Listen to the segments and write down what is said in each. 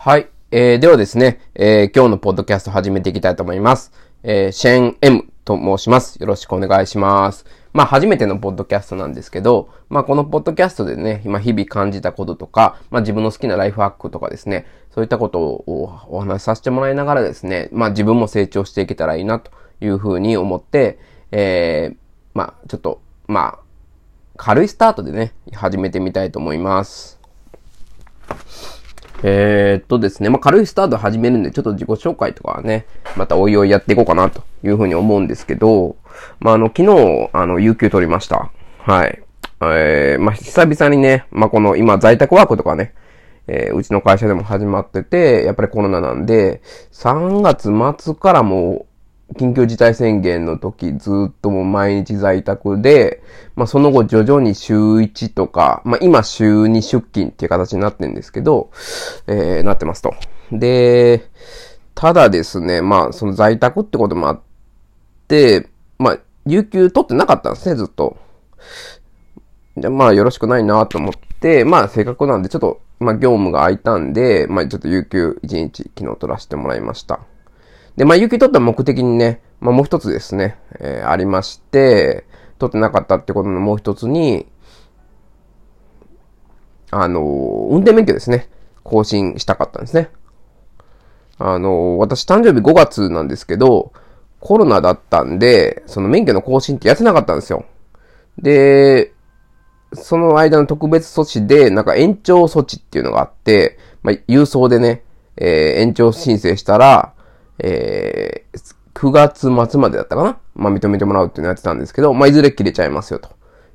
はい。えー、ではですね、えー、今日のポッドキャスト始めていきたいと思います。えー、シェン M と申します。よろしくお願いします。まあ、初めてのポッドキャストなんですけど、まあ、このポッドキャストでね、今日々感じたこととか、まあ、自分の好きなライフハックとかですね、そういったことをお話しさせてもらいながらですね、まあ、自分も成長していけたらいいなというふうに思って、えー、まあ、ちょっと、まあ、軽いスタートでね、始めてみたいと思います。えー、っとですね、まあ、軽いスタート始めるんで、ちょっと自己紹介とかはね、またおいおいやっていこうかなというふうに思うんですけど、まあ、あの、昨日、あの、有給取りました。はい。えー、まあ、久々にね、まあ、この、今、在宅ワークとかね、えー、うちの会社でも始まってて、やっぱりコロナなんで、3月末からもう、緊急事態宣言の時ずっともう毎日在宅で、まあその後徐々に週1とか、まあ今週2出勤っていう形になってんですけど、えー、なってますと。で、ただですね、まあその在宅ってこともあって、まあ有給取ってなかったんですね、ずっと。じゃあまあよろしくないなと思って、まあせっかくなんでちょっと、まあ業務が空いたんで、まあちょっと有給1日昨日取らせてもらいました。で、まあ、有給取った目的にね、まあ、もう一つですね、えー、ありまして、取ってなかったってことのもう一つに、あのー、運転免許ですね、更新したかったんですね。あのー、私誕生日5月なんですけど、コロナだったんで、その免許の更新ってやってなかったんですよ。で、その間の特別措置で、なんか延長措置っていうのがあって、まあ、郵送でね、えー、延長申請したら、えー、9月末までだったかな？まあ、認めてもらうっていうのやってたんですけど、まあ、いずれ切れちゃいますよ、と。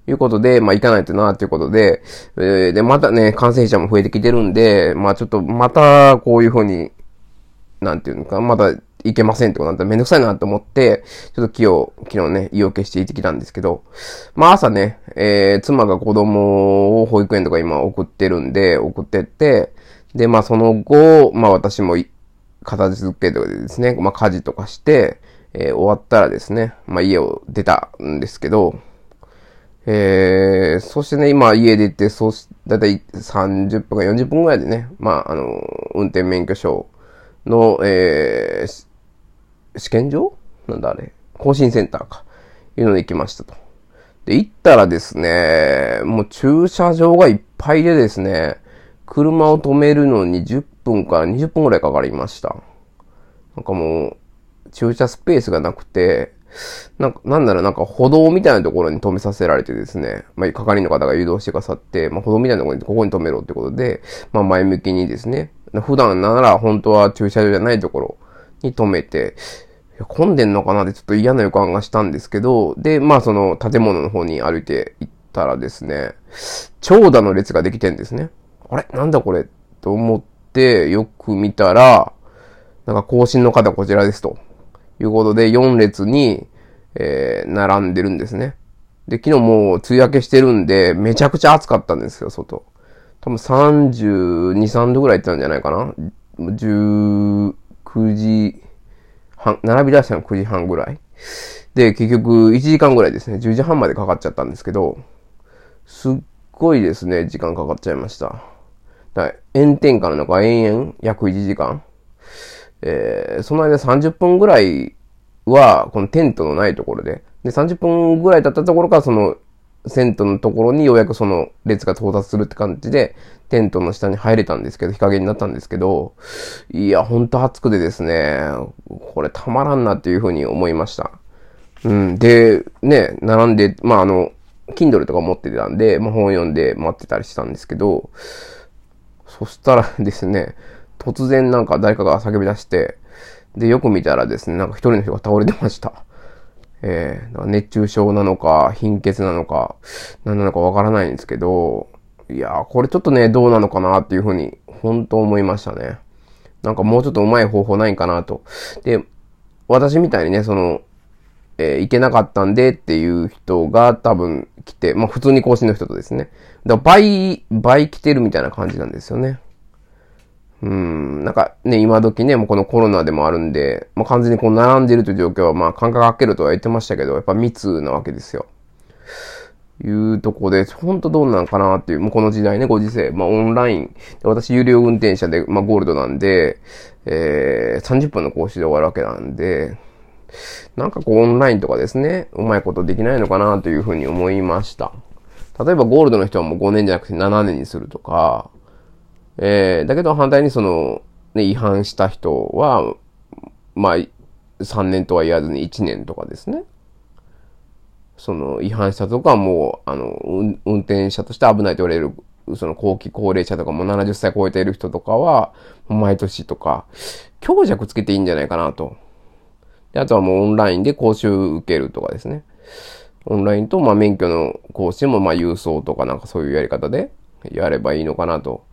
いうことで、まあ、行かないとな、ということで、えー、で、またね、感染者も増えてきてるんで、まあ、ちょっと、また、こういうふうに、なんていうのか、まだ行けませんってことになったらめんどくさいなと思って、ちょっと昨日、昨日ね、意を決して行ってきたんですけど、まあ朝ね、えー、妻が子供を保育園とか今送ってるんで、送ってって、で、まあその後、まあ私も片付けとかでですね、まあ家事とかして、えー、終わったらですね、まあ家を出たんですけど、えー、そしてね、今家出て、そうし、だいたい30分か40分ぐらいでね、まああの、運転免許証の、えー、試験場なんだあれ更新センターか。いうので行きましたと。で、行ったらですね、もう駐車場がいっぱいでですね、車を止めるのに10分から20分ぐらいかかりました。なんかもう、駐車スペースがなくて、なんか、なんだろう、なんか歩道みたいなところに止めさせられてですね、まあ、係員の方が誘導してくださって、まあ、歩道みたいなところに、ここに止めろってことで、まあ、前向きにですね、普段なら本当は駐車場じゃないところに止めて、混んでんのかなってちょっと嫌な予感がしたんですけど、で、まあその建物の方に歩いて行ったらですね、長蛇の列ができてんですね。あれ？なんだこれ？と思ってよく見たら、なんか更新の方こちらですと。いうことで4列に、えー、並んでるんですね。で、昨日もう梅雨明けしてるんで、めちゃくちゃ暑かったんですよ、外。多分32、3度ぐらい行ったんじゃないかな。19時半、並び出したの9時半ぐらい。で、結局1時間ぐらいですね。10時半までかかっちゃったんですけど、すっごいですね、時間かかっちゃいました。だ炎天下の中、延々約1時間。えー、その間30分ぐらいは、このテントのないところで、で、30分ぐらい経ったところから、その、セントのところにようやくその列が到達するって感じで、テントの下に入れたんですけど、日陰になったんですけど、いや、ほんと暑くてですね、これたまらんなっていうふうに思いました。うん。で、ね、並んで、まあ、あの、Kindle とか持ってたんで、まあ、本読んで待ってたりしたんですけど、そしたらですね、突然なんか誰かが叫び出して、で、よく見たらですね、なんか一人の人が倒れてました。えー、熱中症なのか、貧血なのか、何なのかわからないんですけど、いやー、これちょっとね、どうなのかなっていうふうに、本当思いましたね。なんかもうちょっとうまい方法ないんかなと。で、私みたいにね、その、えー、行けなかったんでっていう人が多分来て、まあ普通に更新の人とですね。だから倍、倍来てるみたいな感じなんですよね。うん、なんかね、今時ね、もうこのコロナでもあるんで、まあ、完全にこう並んでるという状況は、まあ、間隔空けるとは言ってましたけど、やっぱ密なわけですよ。いうとこで、本当どうなんかなっていう、もうこの時代ね、ご時世、まあオンライン、私有料運転者で、まあゴールドなんで、えー、30分の講習で終わるわけなんで、なんかこうオンラインとかですね、うまいことできないのかなというふうに思いました。例えばゴールドの人はもう5年じゃなくて7年にするとか、えー、だけど反対にその、ね、違反した人は、まあ、3年とは言わずに1年とかですね。その違反したとかもう、あの、運転者として危ないと言われる、その後期高齢者とかも70歳超えている人とかは、毎年とか、強弱つけていいんじゃないかなと。で、あとはもうオンラインで講習受けるとかですね。オンラインと、まあ、免許の講習も、まあ、郵送とかなんかそういうやり方でやればいいのかなと。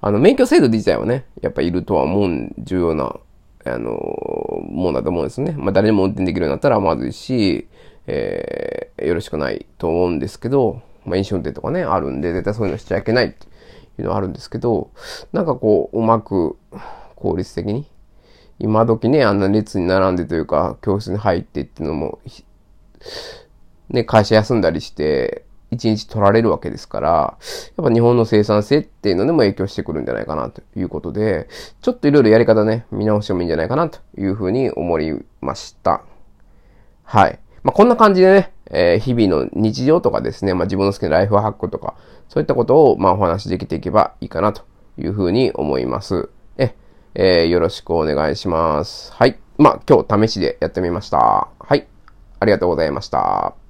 あの、免許制度自体はね、やっぱいるとは思う、重要な、あの、もんだと思うんですね。まあ、誰でも運転できるようになったらまずいし、えー、よろしくないと思うんですけど、まあ、飲酒運転とかね、あるんで、絶対そういうのしちゃいけないっていうのはあるんですけど、なんかこう、うまく、効率的に、今時ね、あんな列に並んでというか、教室に入ってっていうのも、ね、会社休んだりして、一日取られるわけですから、やっぱ日本の生産性っていうのでも影響してくるんじゃないかなということで、ちょっといろいろやり方ね、見直してもいいんじゃないかなというふうに思いました。はい。まあ、こんな感じでね、えー、日々の日常とかですね、まあ、自分の好きなライフハックとか、そういったことを、まあ、お話しできていけばいいかなというふうに思います。え、ー、よろしくお願いします。はい。まあ、今日試しでやってみました。はい。ありがとうございました。